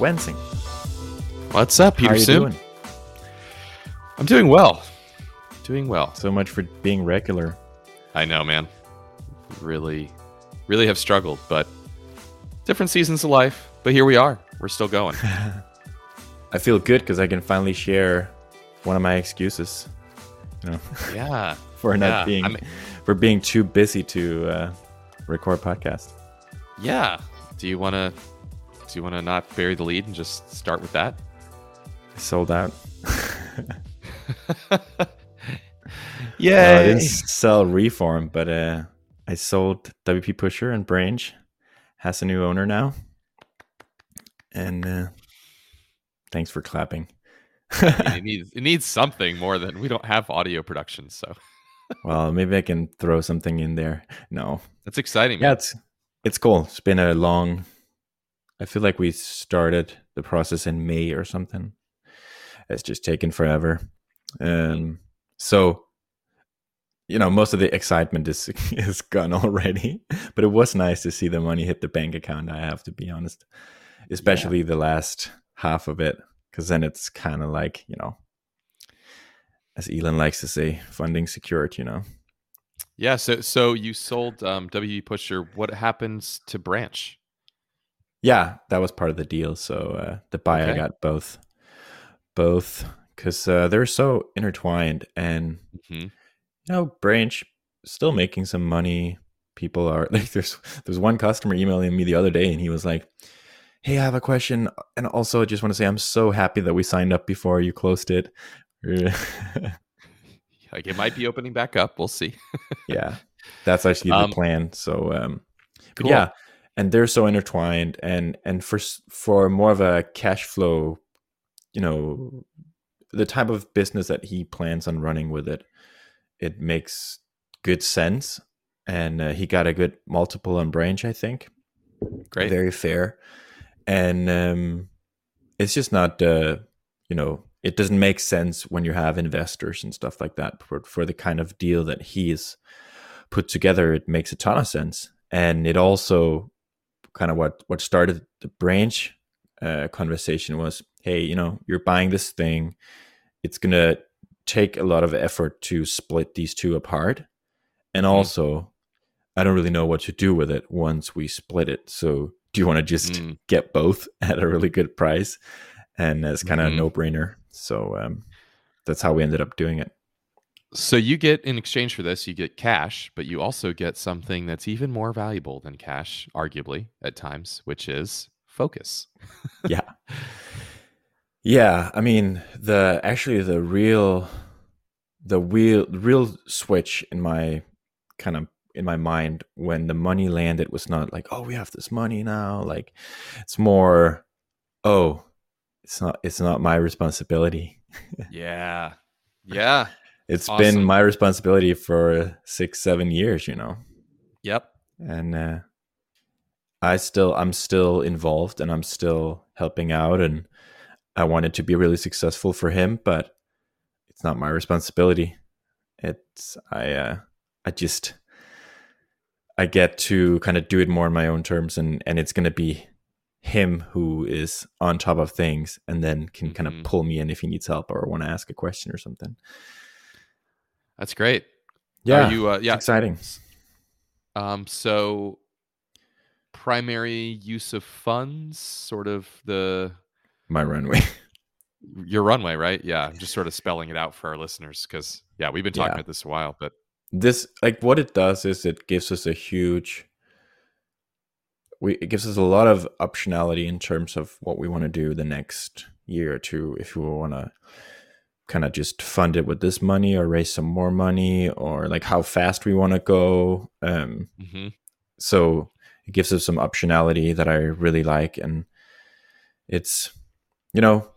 Wensing. What's up, Peter How are you doing? I'm doing well. Doing well. So much for being regular. I know, man. Really, really have struggled, but different seasons of life. But here we are. We're still going. I feel good because I can finally share one of my excuses. You know, yeah. for not Yeah, being I'm- for being too busy to uh, record podcast. Yeah. Do you want to? Do you want to not bury the lead and just start with that? Sold out. Yeah. No, I didn't sell Reform, but uh, I sold WP Pusher and Branch. Has a new owner now. And uh, thanks for clapping. it needs it needs something more than we don't have audio production, so well, maybe I can throw something in there. No, that's exciting. yeah, man. it's it's cool. It's been a long. I feel like we started the process in May or something. It's just taken forever. Um, so you know, most of the excitement is is gone already. But it was nice to see the money hit the bank account. I have to be honest, especially the last half of it, because then it's kind of like you know, as Elon likes to say, funding secured. You know. Yeah. So so you sold um, WP Pusher. What happens to Branch? Yeah, that was part of the deal. So uh, the buy Okay. got both, both because uh, they're so intertwined, and hmm you know, Branch still making some money. People are like, there's there's one customer emailing me the other day, and he was like, "Hey, I have a question, and also I just want to say I'm so happy that we signed up before you closed it." Like it might be opening back up. We'll see. yeah, that's actually the Um, plan. So, um, but Cool. yeah, and they're so intertwined, and and for for more of a cash flow, you know, the type of business that he plans on running with it, it makes good sense, and uh, he got a good multiple on Branch, I think, Great. very fair, and um, it's just not, uh, you know. It doesn't make sense when you have investors and stuff like that for, for the kind of deal that he's put together, it makes a ton of sense. And it also kind of what what started the branch uh, conversation was, hey, you know, you're buying this thing, it's gonna take a lot of effort to split these two apart, and Mhm. also, I don't really know what to do with it once we split it. So, do you want to just Mm. get both at a really good price? And it's kind of Mhm. a no brainer. So um, that's how we ended up doing it. So you get in exchange for this, you get cash, but you also get something that's even more valuable than cash, arguably at times, which is focus. yeah yeah i mean the actually the real the real real switch in my kind of in my mind when the money landed was not like oh we have this money now like it's more oh it's not it's not my responsibility Yeah. Yeah. It's Awesome. been my responsibility for six seven years you know Yep. and uh, I still I'm still involved and I'm still helping out and I wanted to be really successful for him, but it's not my responsibility. It's I uh, I just I get to kind of do it more on my own terms and and it's gonna be him who is on top of things and then can kind Mhm. of pull me in if he needs help or want to ask a question or something. That's great. Yeah, Are you uh, yeah. exciting. Um so primary use of funds, sort of the My runway. your runway, right? Yeah. I'm just sort of spelling it out for our listeners because yeah, we've been talking Yeah. about this a while, but this like what it does is it gives us a huge we it gives us a lot of optionality in terms of what we want to do the next year or two if we want to kind of just fund it with this money or raise some more money or like how fast we want to go um hmm so it gives us some optionality that I really like and it's you know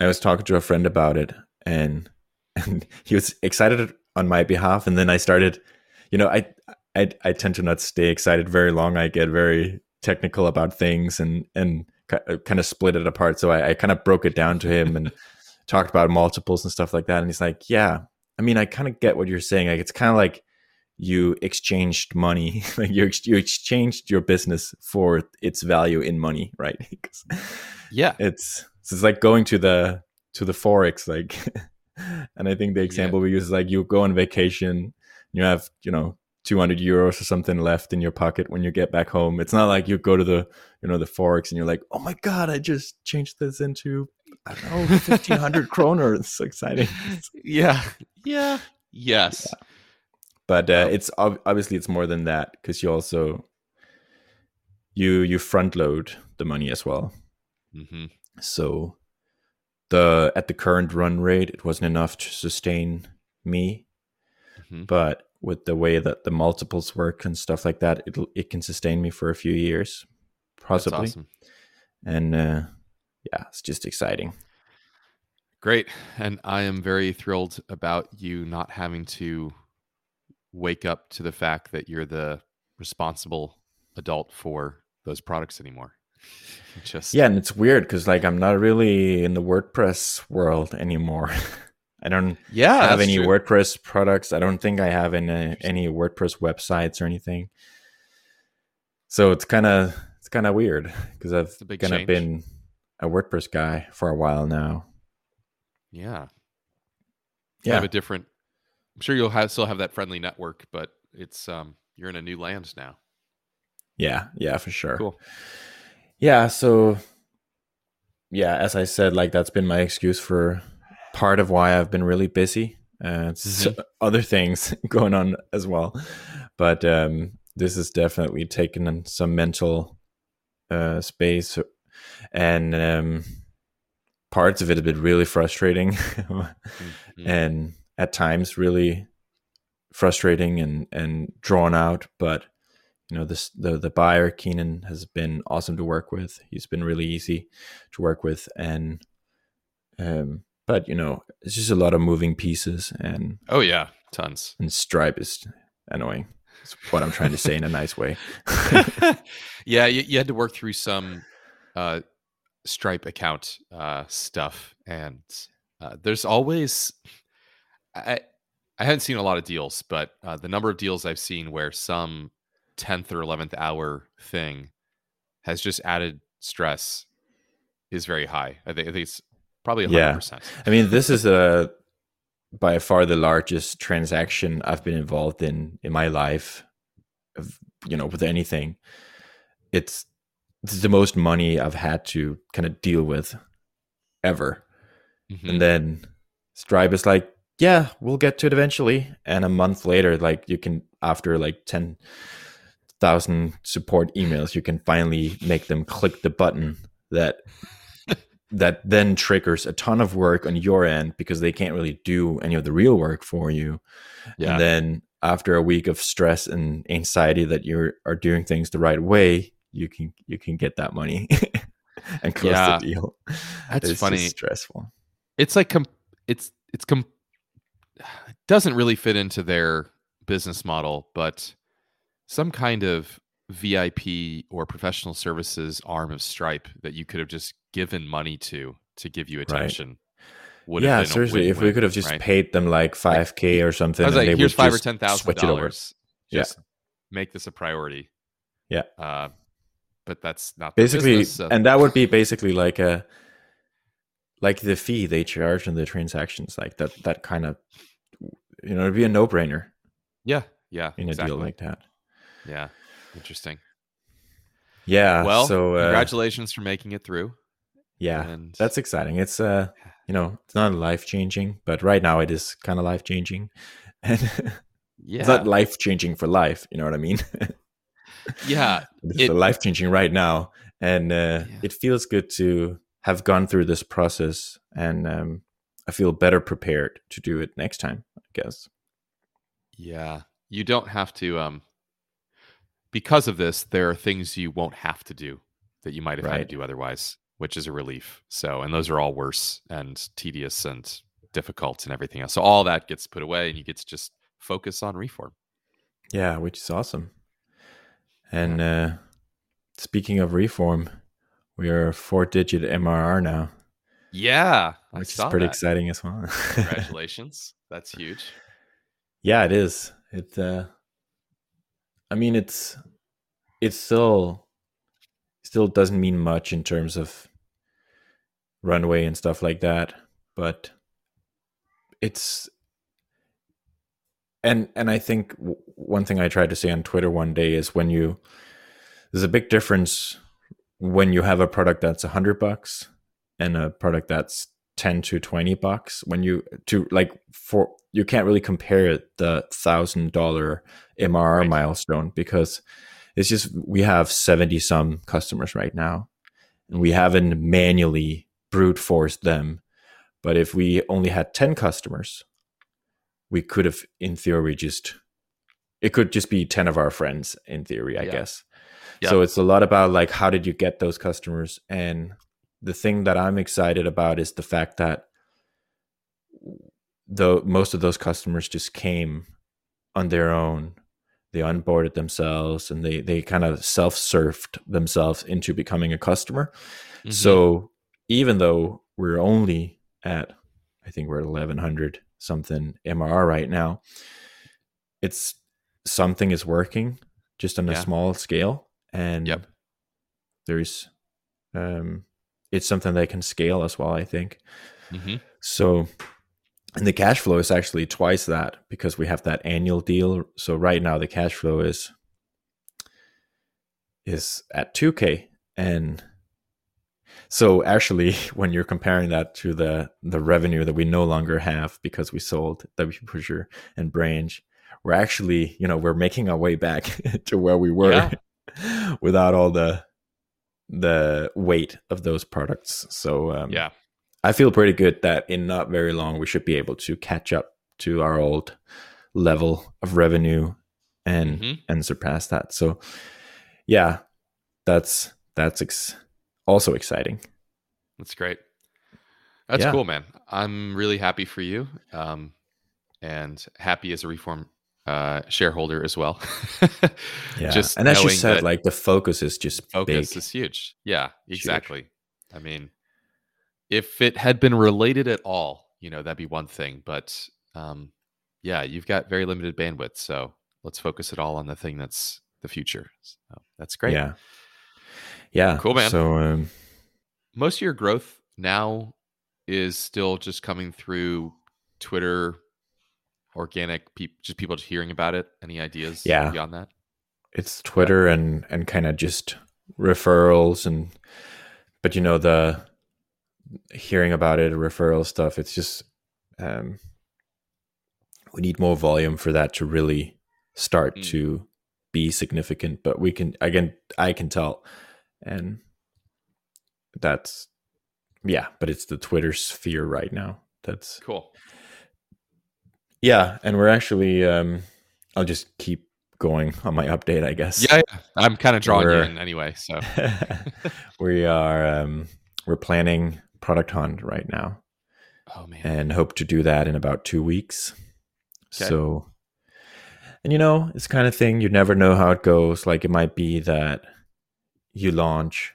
I was talking to a friend about it and and he was excited on my behalf and then I started you know I I I tend to not stay excited very long. I get very technical about things and and kind of split it apart. So I, I kind of broke it down to him and talked about multiples and stuff like that and he's like yeah I mean I kind of get what you're saying like it's kind of like you exchanged money like you, ex- you exchanged your business for its value in money right? Yeah. it's it's like going to the to the forex like and i think the example we use is like you go on vacation you have you know 200 euros or something left in your pocket when you get back home. It's not like you go to the you know the forex and you're like oh my god i just changed this into i don't know 1500 kroner. It's so exciting. Yeah. Yeah. Yes. but uh, it's ob- obviously it's more than that because you also you you front load the money as well. Hmm so the at the current run rate it wasn't enough to sustain me. Hmm but with the way that the multiples work and stuff like that it it can sustain me for a few years possibly awesome. and uh yeah it's just exciting Great. And I am very thrilled about you not having to wake up to the fact that you're the responsible adult for those products anymore. Just yeah and it's weird because like i'm not really in the wordpress world anymore i don't yeah, have any true. WordPress products. I don't think I have any any WordPress websites or anything. So it's kind of it's kind of weird because I've It's a big kind of been a WordPress guy for a while now. Yeah. Yeah, of a different. I'm sure you'll have still have that friendly network, but it's um you're in a new land now. yeah, yeah, for sure. Cool. Yeah, so yeah, as I said, like that's been my excuse for part of why I've been really busy. Uh, Mhm. other things going on as well, but um, this has definitely taken some mental uh, space, and um, parts of it have been really frustrating, Mhm. and at times really frustrating and and drawn out. But you know, this the the buyer Keenan has been awesome to work with. He's been really easy to work with, and um, but you know, it's just a lot of moving pieces, and Oh yeah, tons. and Stripe is annoying. That's what I'm trying to say in a nice way. yeah, you, you had to work through some uh, Stripe account uh, stuff, and uh, there's always I I haven't seen a lot of deals, but uh, the number of deals I've seen where some tenth or eleventh hour thing has just added stress is very high. I think, I think it's probably hundred Yeah. I mean, this is a by far the largest transaction I've been involved in in my life. Of, you know, with anything, it's it's the most money I've had to kind of deal with ever. Mm-hmm. And then Stripe is like, yeah, we'll get to it eventually. And a month later, like you can after like ten thousand support emails, you can finally make them click the button that that then triggers a ton of work on your end because they can't really do any of the real work for you. Yeah. And then after a week of stress and anxiety that you are doing things the right way, you can you can get that money and close Yeah. the deal. That's It's funny. stressful. it's like com- it's it's com- it doesn't really fit into their business model but some kind of vip or professional services arm of stripe that you could have just given money to to give you attention would yeah, have been a seriously, if we could have just right? paid them like five k or something, I was and they here's would five or just ten thousand switch it over. Yeah. Make this a priority. Yeah. Uh, but that's not the Basically, business, so- and that would be basically like a like the fee they charge on the transactions, like that. That kind of you know, it'd be a no brainer yeah, yeah, in a exactly. deal like that. yeah, interesting. Yeah. well, so uh, congratulations for making it through. yeah, and that's exciting. It's uh, you know, it's not life changing, but right now it is kind of life changing, and yeah, it's not life changing for life. You know what I mean? yeah, it's It- life changing right now, and uh, Yeah. it feels good to have gone through this process, and um, I feel better prepared to do it next time. I guess. yeah. You don't have to. Um, because of this, there are things you won't have to do that you might have had to do otherwise, which is a relief. So, and those are all worse and tedious and difficult and everything else. So all that gets put away, and you get to just focus on reform. Yeah, which is awesome. And uh, speaking of reform, we are four digit MRR now, Yeah, I which is pretty that. exciting as well. Congratulations, that's huge. yeah, it is. It uh, I mean, it's it's still still doesn't mean much in terms of runway and stuff like that, but it's and and I think one thing I tried to say on Twitter one day is when you there's a big difference when you have a product that's a hundred bucks and a product that's 10 to 20 bucks. When you to like for you can't really compare it the thousand dollar mrr right. milestone because it's just we have 70 some customers right now and we haven't manually brute forced them but if we only had 10 customers we could have in theory just it could just be 10 of our friends in theory i yeah. guess yeah. so it's a lot about like how did you get those customers and the thing that I'm excited about is the fact that the most of those customers just came on their own. They onboarded themselves and they they kind of self-surfed themselves into becoming a customer. Mm-hmm. So even though we're only at I think we're at 1100 something MRR right now, it's something is working just on a small scale and yep. there's um it's something that can scale as well. I think. Mm-hmm. So, and the cash flow is actually twice that because we have that annual deal. So right now the cash flow is is at 2k and so actually when you're comparing that to the the revenue that we no longer have because we sold wp pusher and Branch we're actually you know we're making our way back to where we were yeah. without all the the weight of those products. So um, yeah, I feel pretty good that in not very long we should be able to catch up to our old level of revenue and mm-hmm. and surpass that. So yeah, that's that's ex- also exciting. That's great. That's yeah. cool, man. I'm really happy for you. Um, and happy as a reform uh, shareholder as well. yeah, just and as you said, like the focus is just focus big. is huge. Yeah, exactly. Huge. I mean, if it had been related at all, you know, that'd be one thing. But um, yeah, you've got very limited bandwidth, so let's focus it all on the thing that's the future. So that's great. Yeah, yeah, cool, man. So um, most of your growth now is still just coming through Twitter organic people just people just hearing about it any ideas yeah beyond that it's twitter yeah. and and kind of just referrals and but you know the hearing about it referral stuff it's just um we need more volume for that to really start mm. to be significant but we can again i can tell and that's yeah but it's the twitter sphere right now that's cool yeah, and we're actually. Um, I'll just keep going on my update, I guess. Yeah, yeah. I'm kind of drawing we're, in anyway. So we are. Um, we're planning product hunt right now. Oh man! And hope to do that in about two weeks. Okay. So, and you know, it's kind of thing you never know how it goes. Like it might be that you launch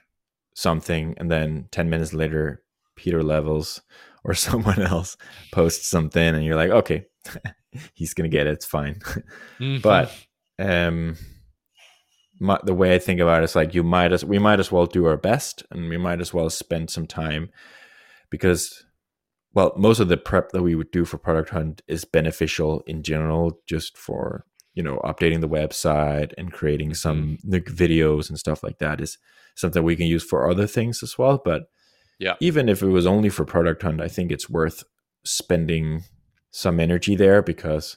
something, and then ten minutes later, Pieter Levels or someone else posts something, and you're like, okay, he's gonna get it. It's fine. mm-hmm. But um, my, the way I think about it is like you might as we might as well do our best, and we might as well spend some time because, well, most of the prep that we would do for Product Hunt is beneficial in general, just for you know updating the website and creating some mm-hmm. videos and stuff like that is something we can use for other things as well. But yeah, even if it was only for Product Hunt, I think it's worth spending some energy there because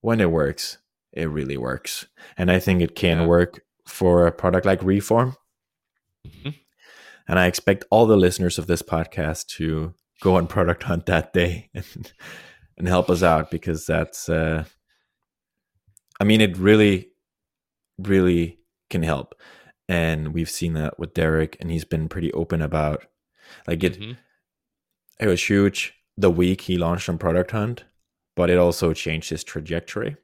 when it works, it really works. And I think it can yeah. work for a product like Reform. Mm-hmm. And I expect all the listeners of this podcast to go on product hunt that day and, and help us out because that's, uh, I mean, it really, really can help. And we've seen that with Derek, and he's been pretty open about like it. Mm-hmm. It was huge the week he launched on Product Hunt, but it also changed his trajectory.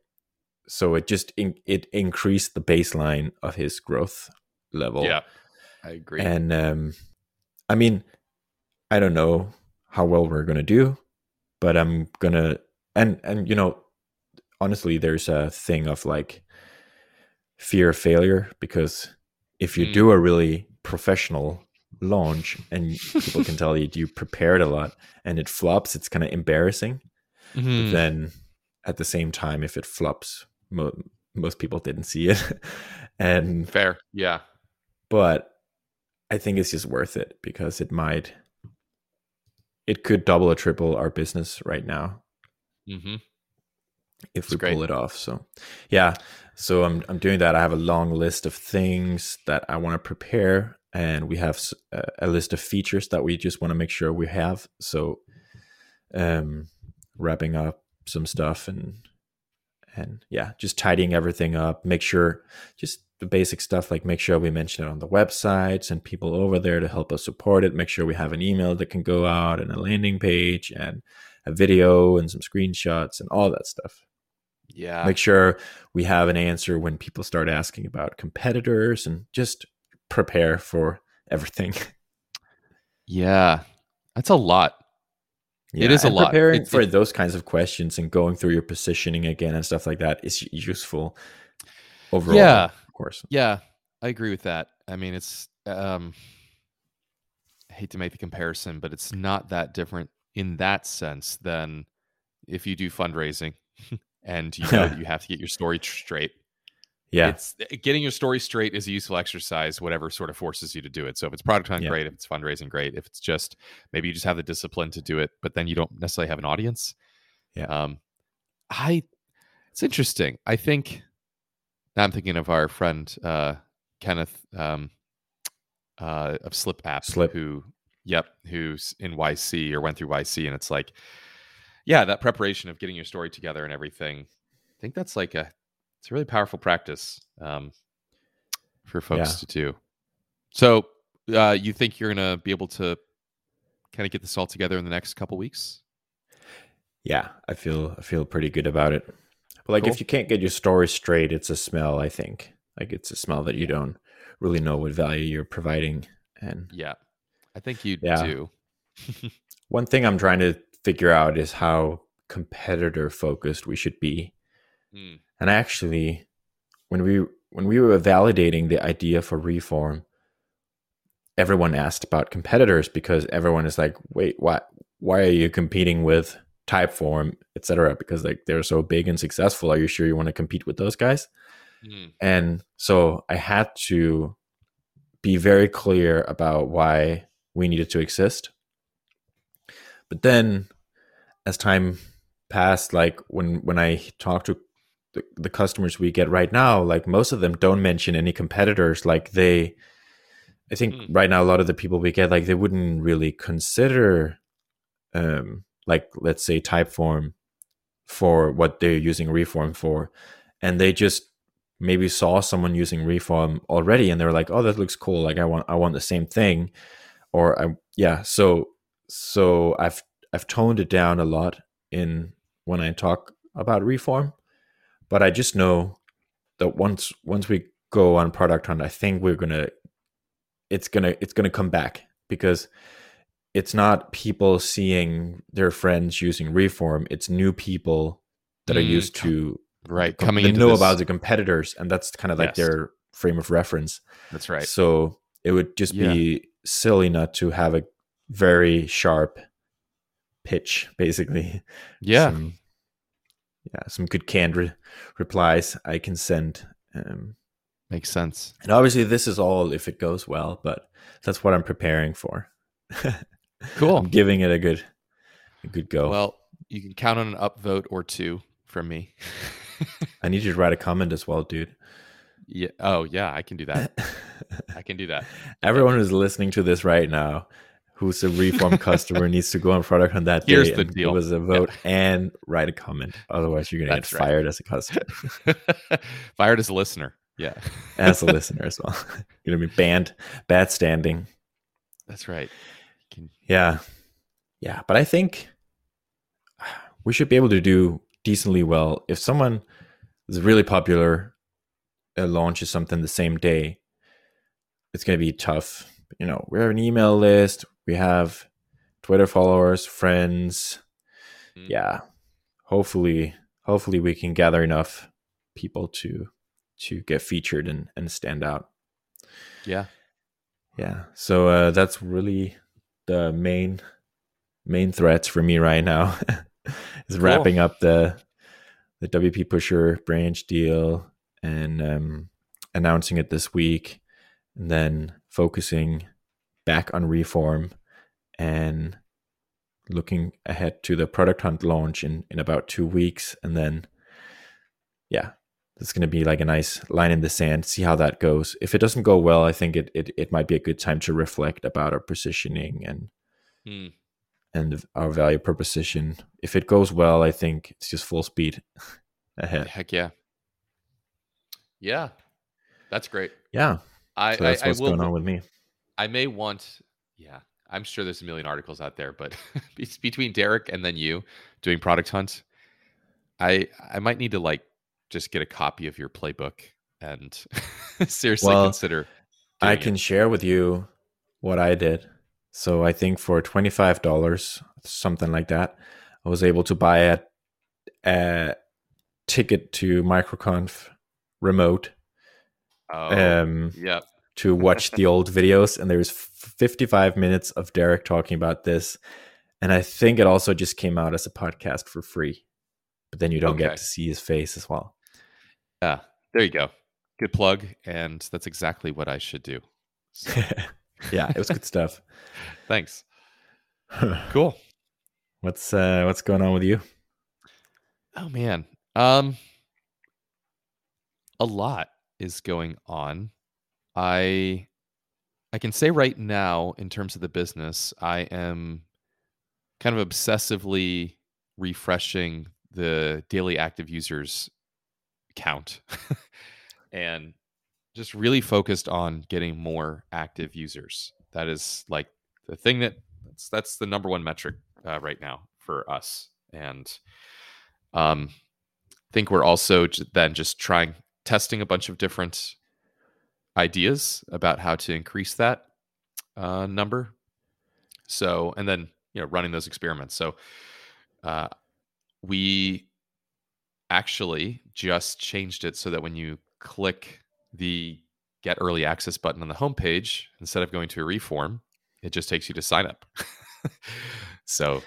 So it just in, it increased the baseline of his growth level. Yeah, I agree. And um, I mean, I don't know how well we're gonna do, but I'm gonna and and you know, honestly, there's a thing of like fear of failure because if you Mm. do a really professional launch and people can tell you you prepared a lot and it flops, it's kind of embarrassing. Mhm. Then at the same time, if it flops, mo- most people didn't see it. and Fair. Yeah. but I think it's just worth it because it might, it could double or triple our business right now hmm if That's we great. pull it off. So, yeah. So I'm I'm doing that. I have a long list of things that I want to prepare, and we have a list of features that we just want to make sure we have. So, um, wrapping up some stuff and and yeah, just tidying everything up. Make sure just the basic stuff like make sure we mention it on the website, send people over there to help us support it. Make sure we have an email that can go out and a landing page and a video and some screenshots and all that stuff Yeah. make sure we have an answer when people start asking about competitors and just prepare for everything. yeah. That's a lot. It is a lot. Preparing It- for it- those kinds of questions and going through your positioning again and stuff like that is useful overall. Yeah. Course. Yeah, I agree with that. I mean, it's um I hate to make the comparison, but it's not that different in that sense than if you do fundraising and you know you have to get your story straight. Yeah, It's eh, getting your story straight is a useful exercise, whatever sort of forces you to do it. So if it's product hunt, Yeah. great. If it's fundraising, great. If it's just maybe you just have the discipline to do it, but then you don't necessarily have an audience. Yeah. Um, I it's interesting. I think now I'm thinking of our friend uh, Kenneth um, uh, of Slip App, Slip. who, yep, who's in YC or went through YC, and it's like, yeah, that preparation of getting your story together and everything. I think that's like a it's a really powerful practice um, for folks Yeah. to do. So, uh, you think you're gonna be able to kind of get this all together in the next couple weeks? yeah. I feel I feel pretty good about it. But like, Cool. if you can't get your story straight, it's a smell. I think like it's a smell that you don't really know what value you're providing. And Yeah, I think you Yeah. do. one thing I'm trying to figure out is how competitor focused we should be. Mm, And actually, when we when we were validating the idea for reform, everyone asked about competitors because everyone is like, "Wait, what? Why are you competing with Typeform, etc.? Because like they're so big and successful. Are you sure you want to compete with those guys?" mm, And so I had to be very clear about why we needed to exist. But then as time passed, like when when I talk to the, the customers we get right now, like most of them don't mention any competitors. Like they I think Hmm. right now a lot of the people we get, like they wouldn't really consider um like let's say typeform for what they're using reform for. And they just maybe saw someone using reform already and they're like oh that looks cool like i want i want the same thing or i yeah so so i've i've toned it down a lot in when i talk about reform but i just know that once once we go on product hunt i think we're gonna it's gonna it's gonna come back because it's not people seeing their friends using reform it's new people that are Mm, used com- to right, com- coming into know this- about the competitors and that's kind of like Yes. their frame of reference That's right. so it would just be silly not to have a very sharp pitch basically Yeah, some, yeah some good canned re- replies i can send um, makes sense. and obviously this is all if it goes well but that's what i'm preparing for Cool. i'm giving it a good a good go Well, you can count on an upvote or two from me. i need you to write a comment as well dude yeah. Oh, yeah. I can do that. I can do that. Everyone who's listening to this right now, who's a reform customer, needs to go on product on that Here's day the and deal. give us a vote and write a comment. Otherwise, you're gonna That's get right. fired as a customer, Fired as a listener. Yeah. as a listener as well. you're gonna be banned, bad standing. That's right. Can, Yeah, yeah. But I think we should be able to do decently well if someone is really popular, uh, launches something the same day. It's gonna be tough. You know, we have an email list. We have Twitter followers, friends. Mm. Yeah. Hopefully, hopefully we can gather enough people to to get featured and, and stand out. Yeah. Yeah. So uh, that's really the main main threats for me right now is cool. wrapping up the the WP Pusher branch deal and um, announcing it this week, and then focusing back on reform and looking ahead to the product hunt launch in in about two weeks, and then yeah, it's going to be like a nice line in the sand. See how that goes. If it doesn't go well, I think it it, it might be a good time to reflect about our positioning and. Hmm and our value proposition. If it goes well, I think it's just full speed ahead. Heck yeah. Yeah. That's great. Yeah. I, so that's I, what's I will, going on with me. I may want, yeah, I'm sure there's a million articles out there, but it's between Derek and then you doing product hunt. I I might need to like just get a copy of your playbook and seriously well, consider. I can it. share with you what I did. So I think for twenty five dollars, something like that, I was able to buy a, a ticket to MicroConf remote. Oh, um, yeah. to watch the old videos, and there's 55 minutes of Derek talking about this, and I think it also just came out as a podcast for free, but then you don't okay. get to see his face as well. Yeah, there you go. Good plug, and that's exactly what I should do. So. yeah, it was good stuff. Thanks. cool. What's uh what's going on with you? Oh man. Um a lot is going on. I I can say right now in terms of the business, I am kind of obsessively refreshing the daily active users count. and just really focused on getting more active users. That is like the thing that that's that's the number one metric uh, right now for us. And um, I think we're also then just trying testing a bunch of different ideas about how to increase that uh, number. So and then you know running those experiments. So uh, we actually just changed it so that when you click the get early access button on the homepage, instead of going to a reform, it just takes you to sign up. so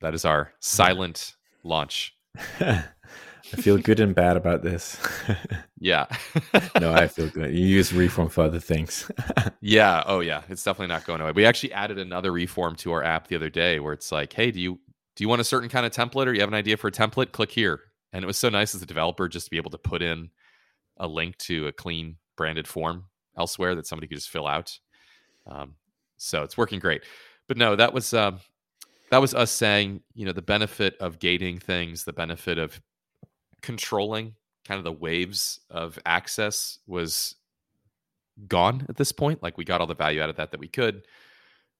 that is our silent launch. I feel good and bad about this. yeah. no, I feel good. You use reform for other things. yeah. Oh yeah. It's definitely not going away. We actually added another reform to our app the other day where it's like, hey, do you do you want a certain kind of template or you have an idea for a template? Click here. And it was so nice as a developer just to be able to put in a link to a clean branded form elsewhere that somebody could just fill out. Um, so it's working great. But no, that was um, that was us saying, you know, the benefit of gating things, the benefit of controlling kind of the waves of access was gone at this point. Like we got all the value out of that that we could.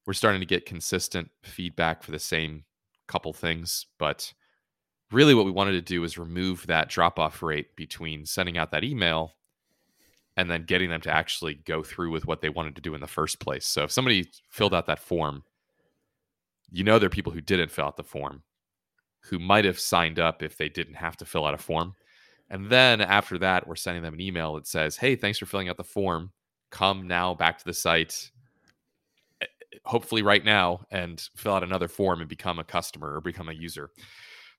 We're starting to get consistent feedback for the same couple things, but really what we wanted to do is remove that drop off rate between sending out that email and then getting them to actually go through with what they wanted to do in the first place. So if somebody filled out that form, you know there are people who didn't fill out the form who might have signed up if they didn't have to fill out a form. And then after that, we're sending them an email that says, Hey, thanks for filling out the form. Come now back to the site, eh, hopefully right now, and fill out another form and become a customer or become a user.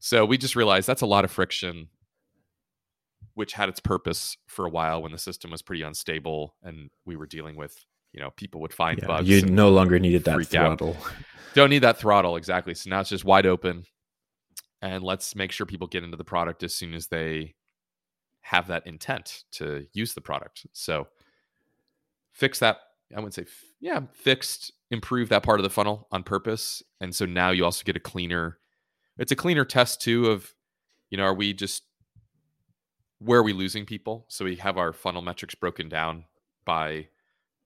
So we just realized that's a lot of friction, which had its purpose for a while when the system was pretty unstable and we were dealing with, you know, people would find yeah, bugs. You no longer needed that throttle. Out. Don't need that throttle, exactly. So now it's just wide open. And let's make sure people get into the product as soon as they have that intent to use the product. So fix that. I wouldn't say, yeah, fixed, improve that part of the funnel on purpose. And so now you also get a cleaner it's a cleaner test too of you know are we just where are we losing people? So we have our funnel metrics broken down by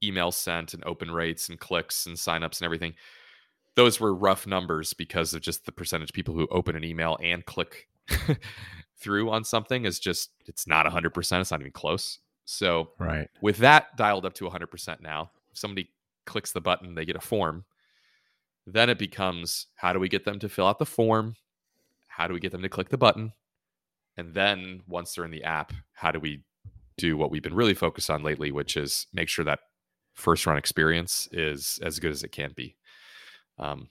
email sent and open rates and clicks and signups and everything. Those were rough numbers because of just the percentage of people who open an email and click through on something is just it's not 100% it's not even close. So right. with that dialed up to 100% now if somebody clicks the button they get a form. Then it becomes how do we get them to fill out the form? How do we get them to click the button? And then once they're in the app, how do we do what we've been really focused on lately, which is make sure that first run experience is as good as it can be. Um,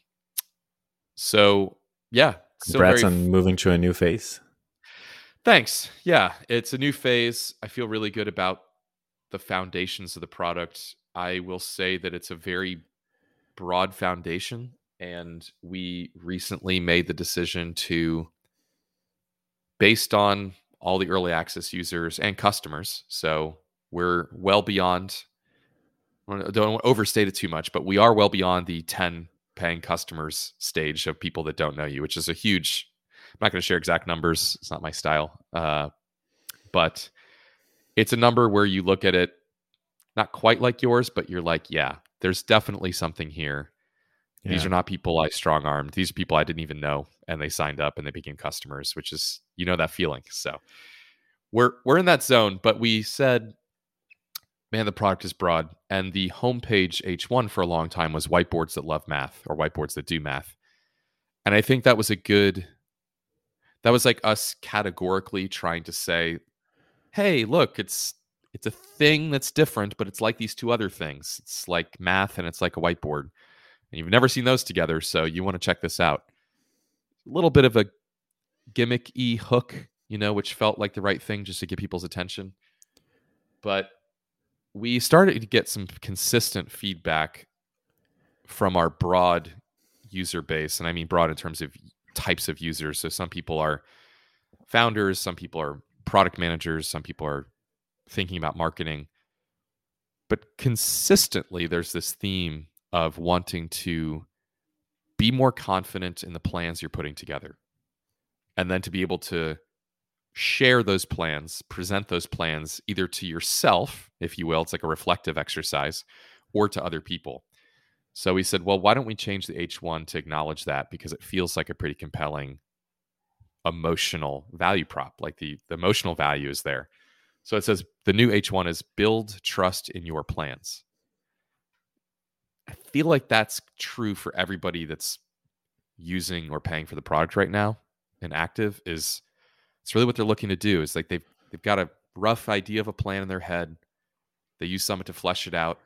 so yeah, congrats very, on moving to a new phase. Thanks. Yeah, it's a new phase. I feel really good about the foundations of the product. I will say that it's a very broad foundation, and we recently made the decision to, based on all the early access users and customers. So we're well beyond. Don't overstate it too much, but we are well beyond the 10 paying customers stage of people that don't know you, which is a huge. I'm not going to share exact numbers; it's not my style. Uh, but it's a number where you look at it, not quite like yours, but you're like, yeah, there's definitely something here. Yeah. These are not people I strong armed. These are people I didn't even know, and they signed up and they became customers, which is you know that feeling. So we're we're in that zone, but we said man, the product is broad. And the homepage H1 for a long time was whiteboards that love math or whiteboards that do math. And I think that was a good, that was like us categorically trying to say, hey, look, it's, it's a thing that's different, but it's like these two other things. It's like math and it's like a whiteboard. And you've never seen those together. So you want to check this out. A little bit of a gimmick e hook, you know, which felt like the right thing just to get people's attention. But we started to get some consistent feedback from our broad user base and i mean broad in terms of types of users so some people are founders some people are product managers some people are thinking about marketing but consistently there's this theme of wanting to be more confident in the plans you're putting together and then to be able to share those plans, present those plans either to yourself, if you will, it's like a reflective exercise, or to other people. So we said, well, why don't we change the H1 to acknowledge that because it feels like a pretty compelling emotional value prop. Like the, the emotional value is there. So it says the new H1 is build trust in your plans. I feel like that's true for everybody that's using or paying for the product right now and active is it's really what they're looking to do. Is like they've they've got a rough idea of a plan in their head. They use Summit to flesh it out,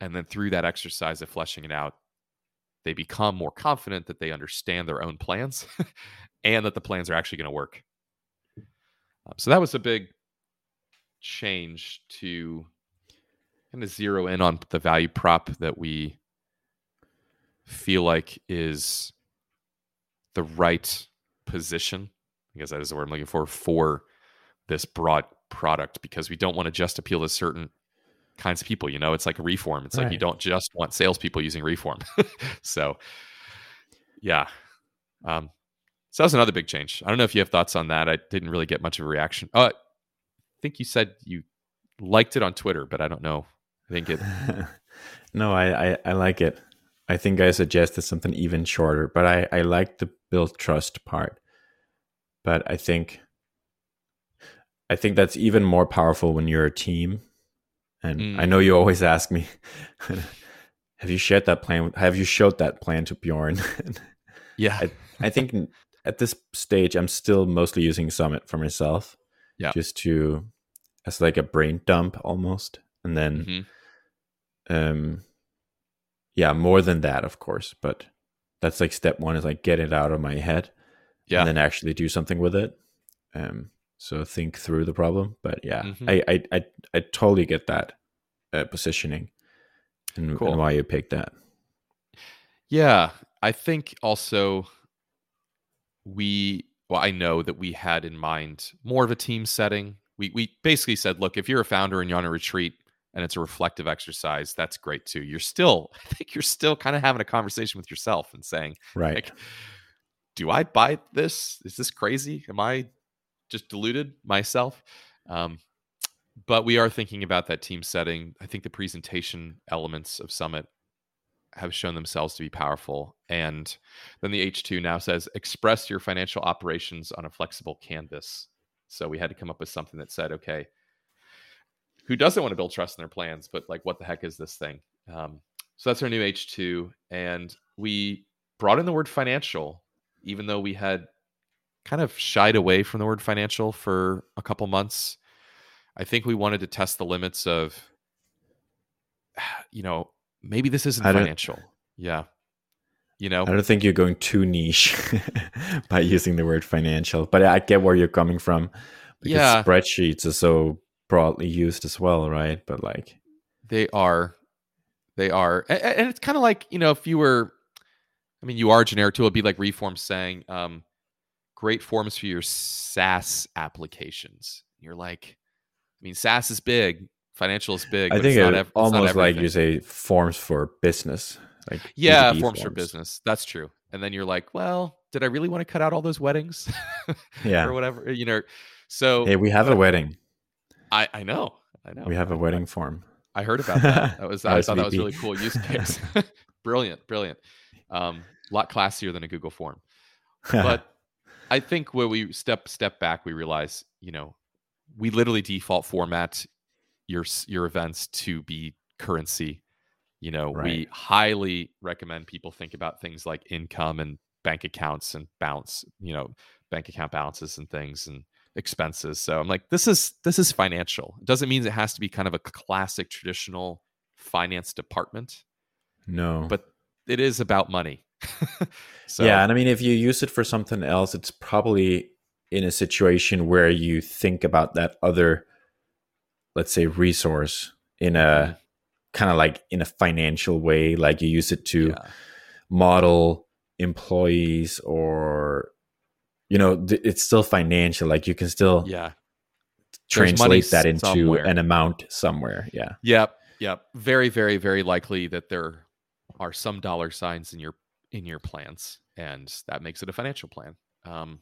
and then through that exercise of fleshing it out, they become more confident that they understand their own plans and that the plans are actually going to work. Um, so that was a big change to kind of zero in on the value prop that we feel like is the right position I guess that is the word I'm looking for for this broad product because we don't want to just appeal to certain kinds of people. You know, it's like a reform. It's right. like you don't just want salespeople using reform. so, yeah. Um, so that was another big change. I don't know if you have thoughts on that. I didn't really get much of a reaction. Uh, I think you said you liked it on Twitter, but I don't know. I think it. no, I, I, I like it. I think I suggested something even shorter, but I I like the build trust part but I think I think that's even more powerful when you're a team. And mm. I know you always ask me, have you shared that plan? Have you showed that plan to Bjorn? yeah. I, I, think at this stage, I'm still mostly using Summit for myself. Yeah. Just to, as like a brain dump almost. And then, mm-hmm. um, yeah, more than that, of course. But that's like step one is like get it out of my head yeah. and then actually do something with it. Um, so think through the problem. But yeah, mm-hmm. I, I, I I totally get that uh, positioning and, cool. and why you picked that. Yeah, I think also we well, I know that we had in mind more of a team setting. We we basically said, look, if you're a founder and you're on a retreat and it's a reflective exercise, that's great too. You're still, I think you're still kind of having a conversation with yourself and saying, right. Like, do I buy this? Is this crazy? Am I just deluded myself? Um, but we are thinking about that team setting. I think the presentation elements of Summit have shown themselves to be powerful. And then the H2 now says express your financial operations on a flexible canvas. So we had to come up with something that said, okay, who doesn't want to build trust in their plans, but like, what the heck is this thing? Um, so that's our new H2. And we brought in the word financial even though we had kind of shied away from the word financial for a couple months. I think we wanted to test the limits of, you know, maybe this isn't financial. Yeah. You know, I don't think you're going too niche by using the word financial, but I get where you're coming from. Because yeah. spreadsheets are so broadly used as well, right? But like, they are, they are, and it's kind of like you know, if you were, I mean, you are a generic too. It'd be like Reform saying, um, "Great forms for your SaaS applications." You're like, I mean, SaaS is big, financial is big. I think it's, ev- almost like you say forms for business. Like yeah, forms, forms for business. That's true. And then you're like, well, did I really want to cut out all those weddings? yeah, or whatever. You know. So hey, we have a wedding. I I know. I know. We have a wedding form. I heard about that. That was I thought that was really cool use case. brilliant, brilliant. Um, a lot classier than a Google form. But I think when we step step back, we realize, you know, we literally default format your your events to be currency. You know, right. we highly recommend people think about things like income and bank accounts and balance, you know, bank account balances and things and expenses. So I'm like, this is this is financial. It doesn't mean it has to be kind of a classic traditional finance department. No. But it is about money. so, yeah, and I mean if you use it for something else, it's probably in a situation where you think about that other let's say resource in a mm-hmm. kind of like in a financial way like you use it to yeah. model employees or you know it's still financial like you can still yeah. Translate that into somewhere. an amount somewhere yeah. Yep yep. Very very very likely that there are some dollar signs in your in your plans and that makes it a financial plan. Um,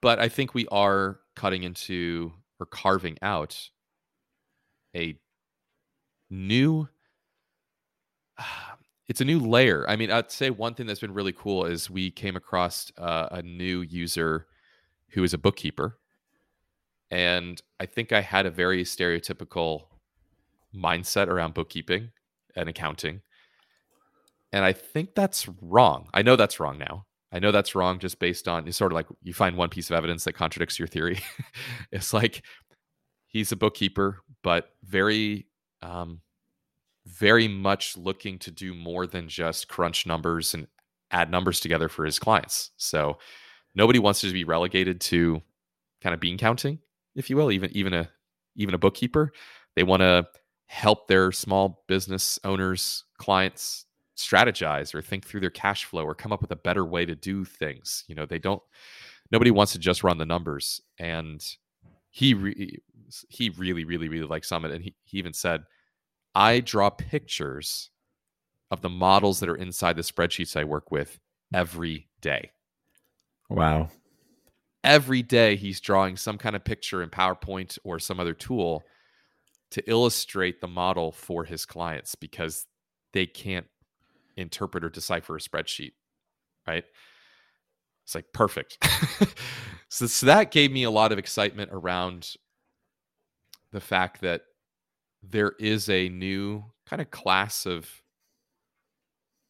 but I think we are cutting into or carving out a new it's a new layer. I mean, I'd say one thing that's been really cool is we came across uh, a new user who is a bookkeeper. And I think I had a very stereotypical mindset around bookkeeping and accounting. And I think that's wrong. I know that's wrong now. I know that's wrong just based on it's sort of like you find one piece of evidence that contradicts your theory. it's like he's a bookkeeper, but very, um, very much looking to do more than just crunch numbers and add numbers together for his clients. So nobody wants to be relegated to kind of bean counting, if you will, even even a even a bookkeeper. They want to help their small business owners, clients strategize or think through their cash flow or come up with a better way to do things. You know, they don't nobody wants to just run the numbers and he re- he really really really likes summit and he, he even said i draw pictures of the models that are inside the spreadsheets i work with every day wow every day he's drawing some kind of picture in powerpoint or some other tool to illustrate the model for his clients because they can't interpret or decipher a spreadsheet, right? It's like perfect. so, so that gave me a lot of excitement around the fact that there is a new kind of class of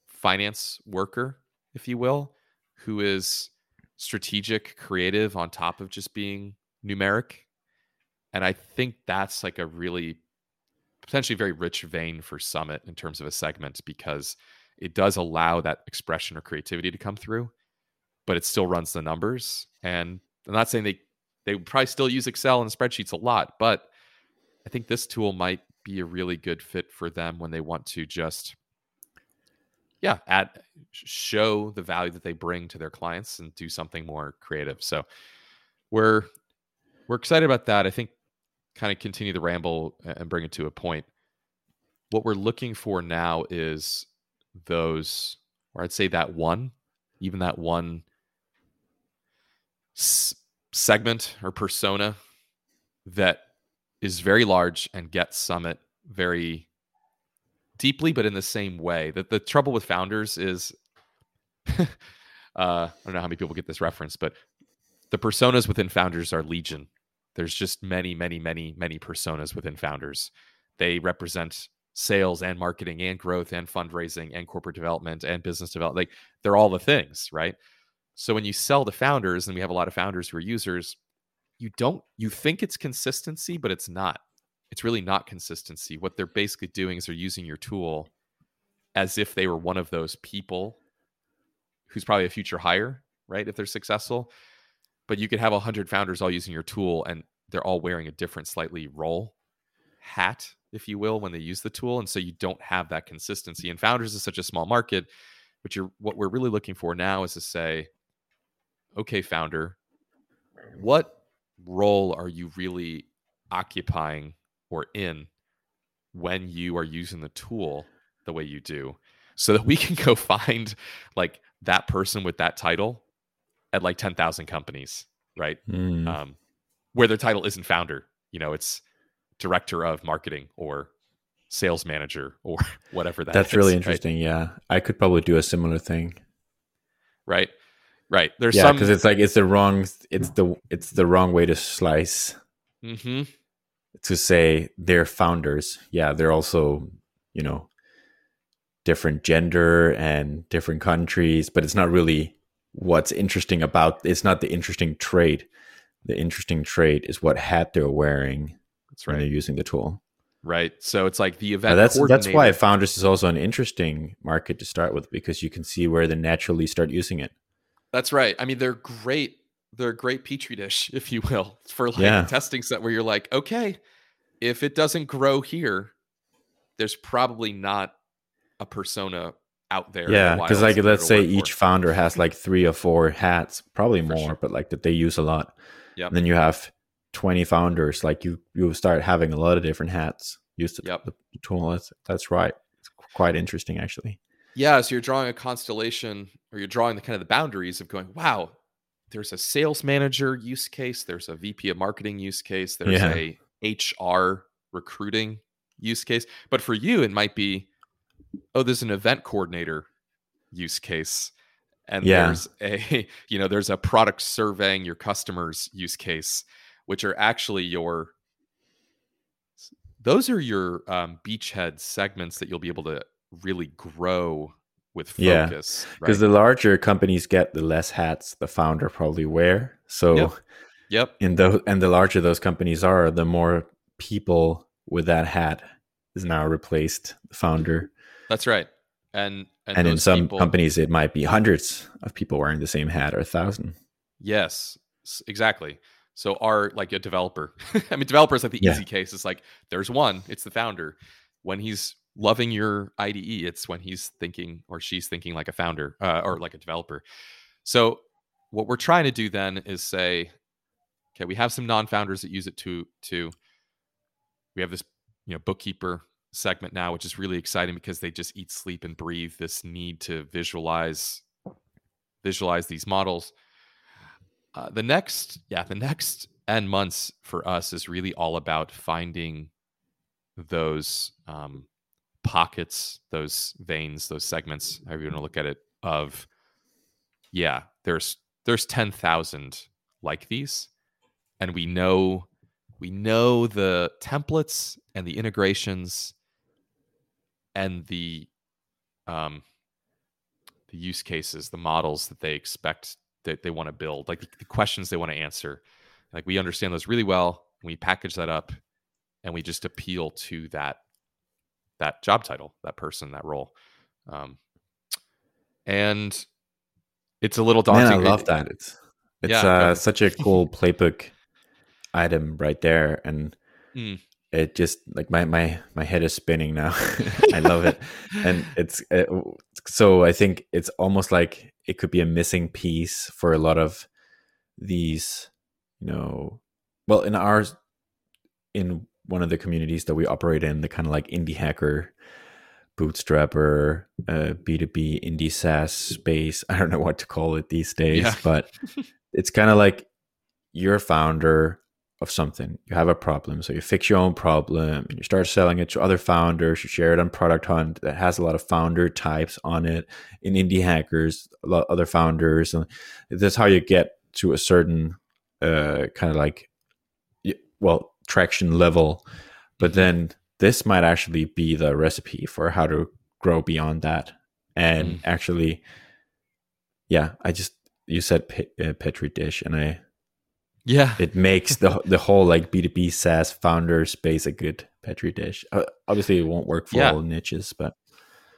finance worker, if you will, who is strategic, creative on top of just being numeric. And I think that's like a really potentially very rich vein for Summit in terms of a segment because it does allow that expression or creativity to come through, but it still runs the numbers. And I'm not saying they they probably still use Excel and spreadsheets a lot, but I think this tool might be a really good fit for them when they want to just yeah, add show the value that they bring to their clients and do something more creative. So we're we're excited about that. I think kind of continue the ramble and bring it to a point. What we're looking for now is those, or I'd say that one, even that one s- segment or persona that is very large and gets Summit very deeply, but in the same way. That the trouble with founders is, uh, I don't know how many people get this reference, but the personas within founders are legion. There's just many, many, many, many personas within founders. They represent sales and marketing and growth and fundraising and corporate development and business development. Like they're all the things, right? So when you sell to founders, and we have a lot of founders who are users, you don't you think it's consistency, but it's not. it's really not consistency. What they're basically doing is they're using your tool as if they were one of those people who's probably a future hire, right? If they're successful. But you could have a hundred founders all using your tool and they're all wearing a different slightly role hat, if you will, when they use the tool. And so you don't have that consistency. And founders is such a small market, but you're what we're really looking for now is to say, okay, founder, what role are you really occupying or in when you are using the tool the way you do so that we can go find like that person with that title at like 10,000 companies, right? Mm. Um, where their title isn't founder, you know, it's director of marketing or sales manager or whatever that That's is, really right? interesting. Yeah. I could probably do a similar thing. Right. Right. There's yeah, some because it's like it's the wrong it's the it's the wrong way to slice Mhm. to say they're founders. Yeah, they're also, you know, different gender and different countries, but it's not really what's interesting about it's not the interesting trait. The interesting trait is what hat they're wearing That's when right. they're using the tool. Right. So it's like the Now, event that's that's why founders is also an interesting market to start with because you can see where they naturally start using it. That's right. I mean, they're great. They're a great petri dish, if you will, for like Yeah. testing set where you're like, okay, if it doesn't grow here, there's probably not a persona out there. Yeah, because like let's say work for. each founder has like three or four hats, probably For more, sure. but like that they use a lot. Yep. And then you have twenty founders, like you you start having a lot of different hats used to Yep. the, the tool. That's that's right. It's quite interesting actually. Yeah, so you're drawing a constellation or you're drawing the kind of the boundaries of going, wow, there's a sales manager use case, there's a VP of marketing use case, there's Yeah. a HR recruiting use case. But for you, it might be, oh, there's an event coordinator use case. And Yeah. there's a, you know, there's a product surveying your customers use case, which are actually your those are your um, beachhead segments that you'll be able to really grow with Yeah. Because right? the larger companies get, the less hats the founder probably wear. So Yep. yep, in those and the larger those companies are, the more people with that hat is now replaced the founder. that's right. And and, And, in some people- companies, it might be hundreds of people wearing the same hat or a thousand. yes, exactly. So are like a developer. I mean, developers like the Yeah. easy case. It's like there's one. It's the founder. When he's loving your IDE, it's when he's thinking or she's thinking like a founder uh, or like a developer. So what we're trying to do then is say, okay, we have some non-founders that use it to to. We have this, you know, bookkeeper segment now, which is really exciting because they just eat, sleep, and breathe this need to visualize visualize these models. Uh, the next, yeah, the next n months for us is really all about finding those um, pockets, those veins, those segments, however you want to look at it. Of yeah, there's there's ten thousand like these, and we know we know the templates and the integrations and the um the use cases, the models that they expect that they want to build, like the, the questions they want to answer. Like we understand those really well. We package that up and we just appeal to that that job title, that person, that role. Um, and it's a little Man, daunting. I love that. It's it's Yeah, uh, such a cool playbook item right there, and Mm. it just like my my my head is spinning now. I love it, and it's uh, so I think it's almost like it could be a missing piece for a lot of these, you know, well in ours in one of the communities that we operate in, the kind of like indie hacker bootstrapper uh, b2b indie saas space. I don't know what to call it these days Yeah. but it's kind of like you're a founder of something. You have a problem so you fix your own problem and you start selling it to other founders. You share it on product hunt that has a lot of founder types on it in indie hackers a lot of other founders and that's how you get to a certain uh, kind of like well traction level but then this might actually be the recipe for how to grow beyond that and Mm. actually yeah i just you said pe- uh, petri dish and i Yeah. it makes the the whole like B2B SaaS founder space a good petri dish. Uh, obviously, it won't work for Yeah. all niches, but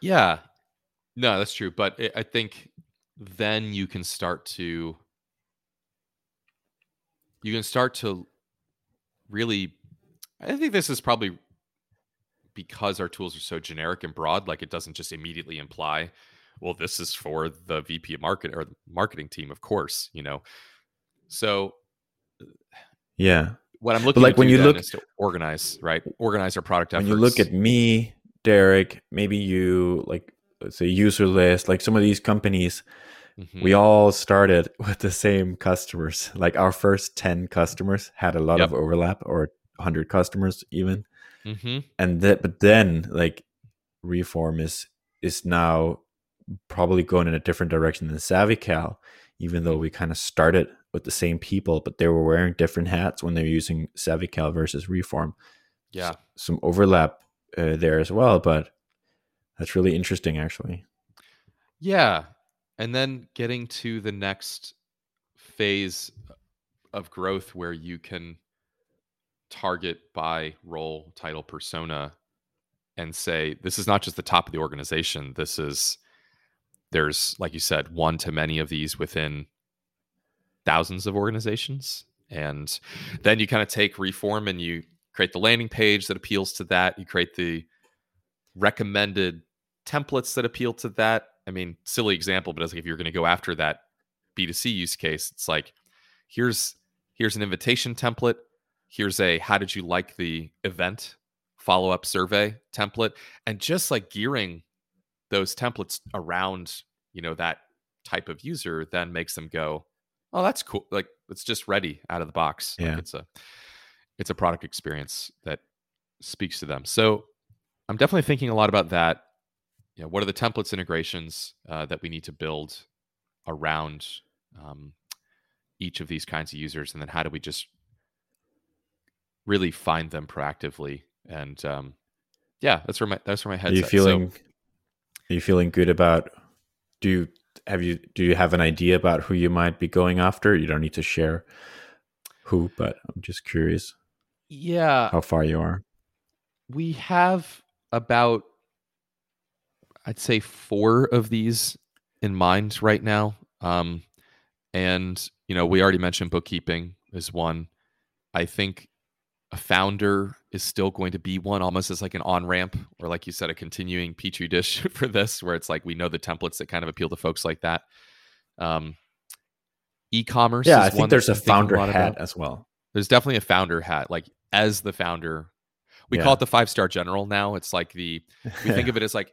Yeah. No, that's true. But it, I think then you can start to you can start to really I think this is probably because our tools are so generic and broad, like it doesn't just immediately imply, well, this is for the VP of market or the marketing team, of course, you know. So yeah. what I'm looking like, to when you look- is to organize, right? Organize our product When you look at me, Derek, maybe you like let's say user list, like some of these companies, Mhm. we all started with the same customers. Like our first 10 customers had a lot Yep. of overlap or 100 customers even. Mhm. And that but then like reform is is now probably going in a different direction than SavvyCal, even though we kind of started with the same people, but they were wearing different hats when they were using SavvyCal versus reform. yeah. Some overlap uh, there as well, but that's really interesting actually. Yeah. And then getting to the next phase of growth where you can target by role, title, persona and say, this is not just the top of the organization. This is, there's, like you said, one to many of these within thousands of organizations. And then you kind of take reform and you create the landing page that appeals to that. You create the recommended templates that appeal to that. I mean, silly example, but it's like if you're going to go after that B2C use case, it's like here's here's an invitation template, here's a how did you like the event follow-up survey template and just like gearing those templates around, you know, that type of user then makes them go, "Oh, that's cool." Like it's just ready out of the box. Like Yeah. it's a it's a product experience that speaks to them. So I'm definitely thinking a lot about that. You know, what are the templates integrations uh, that we need to build around um, each of these kinds of users, and then how do we just really find them proactively? And um, yeah, that's where my that's where my head. Are you at. feeling are you feeling good about do you have you do you have an idea about who you might be going after? You don't need to share who, but I'm just curious yeah, how far you are. we have about I'd say four of these in mind right now. Um, and you know, we already mentioned bookkeeping is one. I think a founder is still going to be one, almost as like an on ramp, or like you said, a continuing petri dish for this, where it's like we know the templates that kind of appeal to folks like that. Um, e-commerce. Yeah, is I one think there's a that I'm thinking founder lot hat about. as well. There's definitely a founder hat, like as the founder. We Yeah. call it the five star general now. It's like the we think of it as like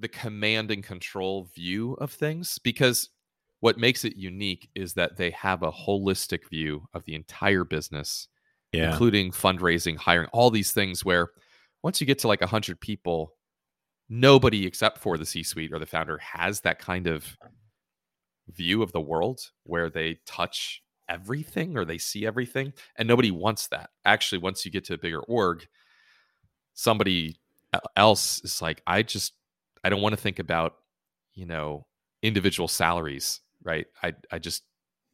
the command and control view of things because what makes it unique is that they have a holistic view of the entire business yeah. including fundraising hiring all these things where once you get to like 100 people nobody except for the c suite or the founder has that kind of view of the world where they touch everything or they see everything and nobody wants that actually once you get to a bigger org somebody else is like i just i don't want to think about you know individual salaries right? I i just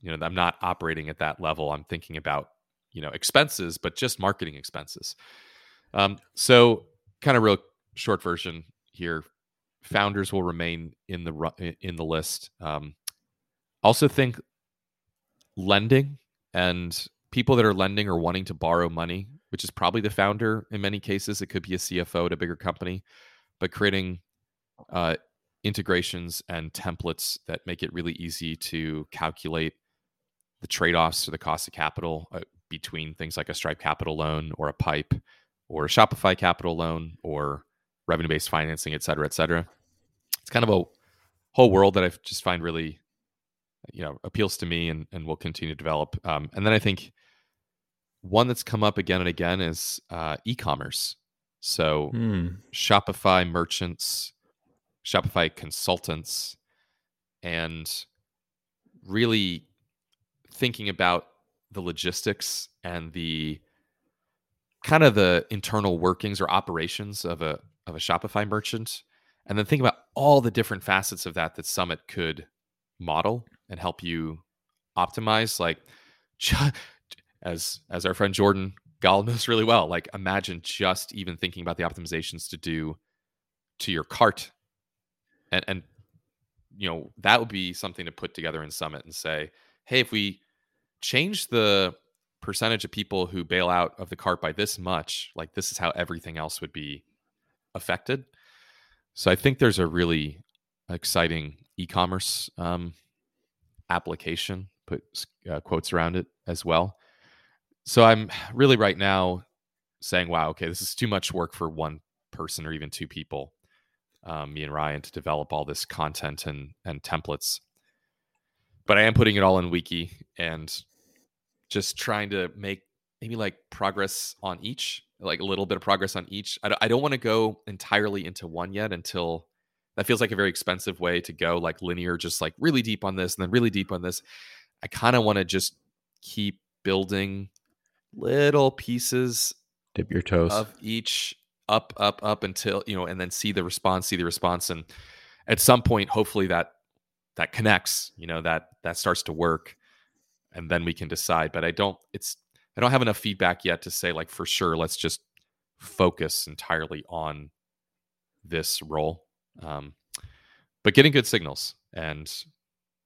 you know i'm not operating at that level. I'm thinking about you know expenses but just marketing expenses. Um so kind of real short version here. Founders will remain in the in the list. Um also think lending and people that are lending or wanting to borrow money which is probably the founder in many cases. It could be a cfo at a bigger company but creating uh, integrations and templates that make it really easy to calculate the trade-offs or the cost of capital uh, between things like a stripe capital loan or a pipe or a shopify capital loan or revenue-based financing et cetera et cetera. It's kind of a whole world that i just find really you know appeals to me and, and will continue to develop. Um, and then i think one that's come up again and again is uh, e-commerce. So Hmm. Shopify merchants, Shopify consultants, and really thinking about the logistics and the kind of the internal workings or operations of a of a Shopify merchant, and then think about all the different facets of that that Summit could model and help you optimize. Like, as as our friend Jordan Gal knows really well, like imagine just even thinking about the optimizations to do to your cart, and and you know that would be something to put together in Summit and say, hey, if we change the percentage of people who bail out of the cart by this much, like this is how everything else would be affected. So I think there's a really exciting e-commerce um, application. Put uh, quotes around it as well. So I'm really right now saying, "Wow, okay, this is too much work for one person or even two people." Um, me and Ryan to develop all this content and and templates. But I am putting it all in Wiki and just trying to make maybe like progress on each, like a little bit of progress on each. I don't, I don't want to go entirely into one yet until that feels like a very expensive way to go, like linear, just like really deep on this and then really deep on this. I kind of want to just keep building little pieces Dip your toes. of each up, up, up until, you know, and then see the response, see the response. And at some point, hopefully that that connects, you know, that that starts to work and then we can decide. But I don't it's I don't have enough feedback yet to say like for sure, let's just focus entirely on this role. Um, but getting good signals and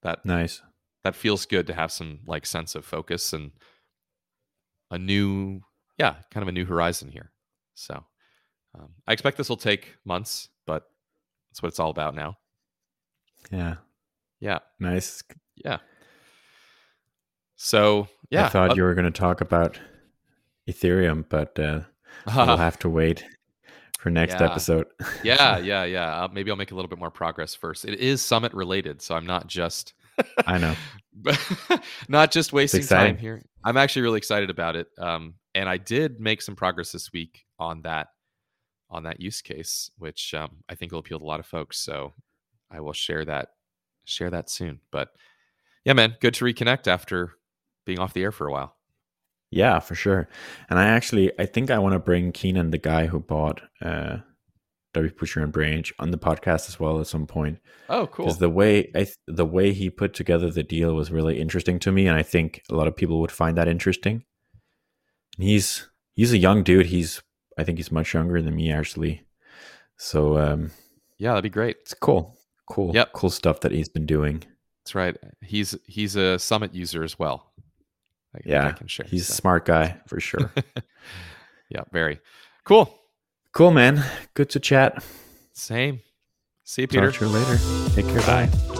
that nice. that feels good to have some like sense of focus and a new yeah kind of a new horizon here so um, i expect this will take months but that's what it's all about now Yeah. yeah Nice. yeah so yeah I thought uh, you were going to talk about Ethereum, but uh, we'll have to wait for next Yeah. episode. yeah yeah yeah uh, maybe i'll make a little bit more progress first it is summit related so i'm not just I know. not just wasting time here. I'm actually really excited about it. Um, and I did make some progress this week on that on that use case, which um, I think will appeal to a lot of folks. So I will share that share that soon. But yeah, man, good to reconnect after being off the air for a while. Yeah, for sure. And I actually, I think I want to bring Keenan, the guy who bought uh, WP Pusher and Branch, on the podcast as well at some point. Oh, cool. Because the way I th- the way he put together the deal was really interesting to me, and I think a lot of people would find that interesting. And he's he's a young dude. He's I think he's much younger than me actually. So um, Yeah, that'd be great. it's cool, cool, Yep. cool stuff that he's been doing. That's right. He's he's a Summit user as well. I, I Yeah, can share. He's a smart guy for sure. yeah, very cool. cool, man. Good to chat. Same. See you, Peter. Talk to you later. Take care. Bye. Bye.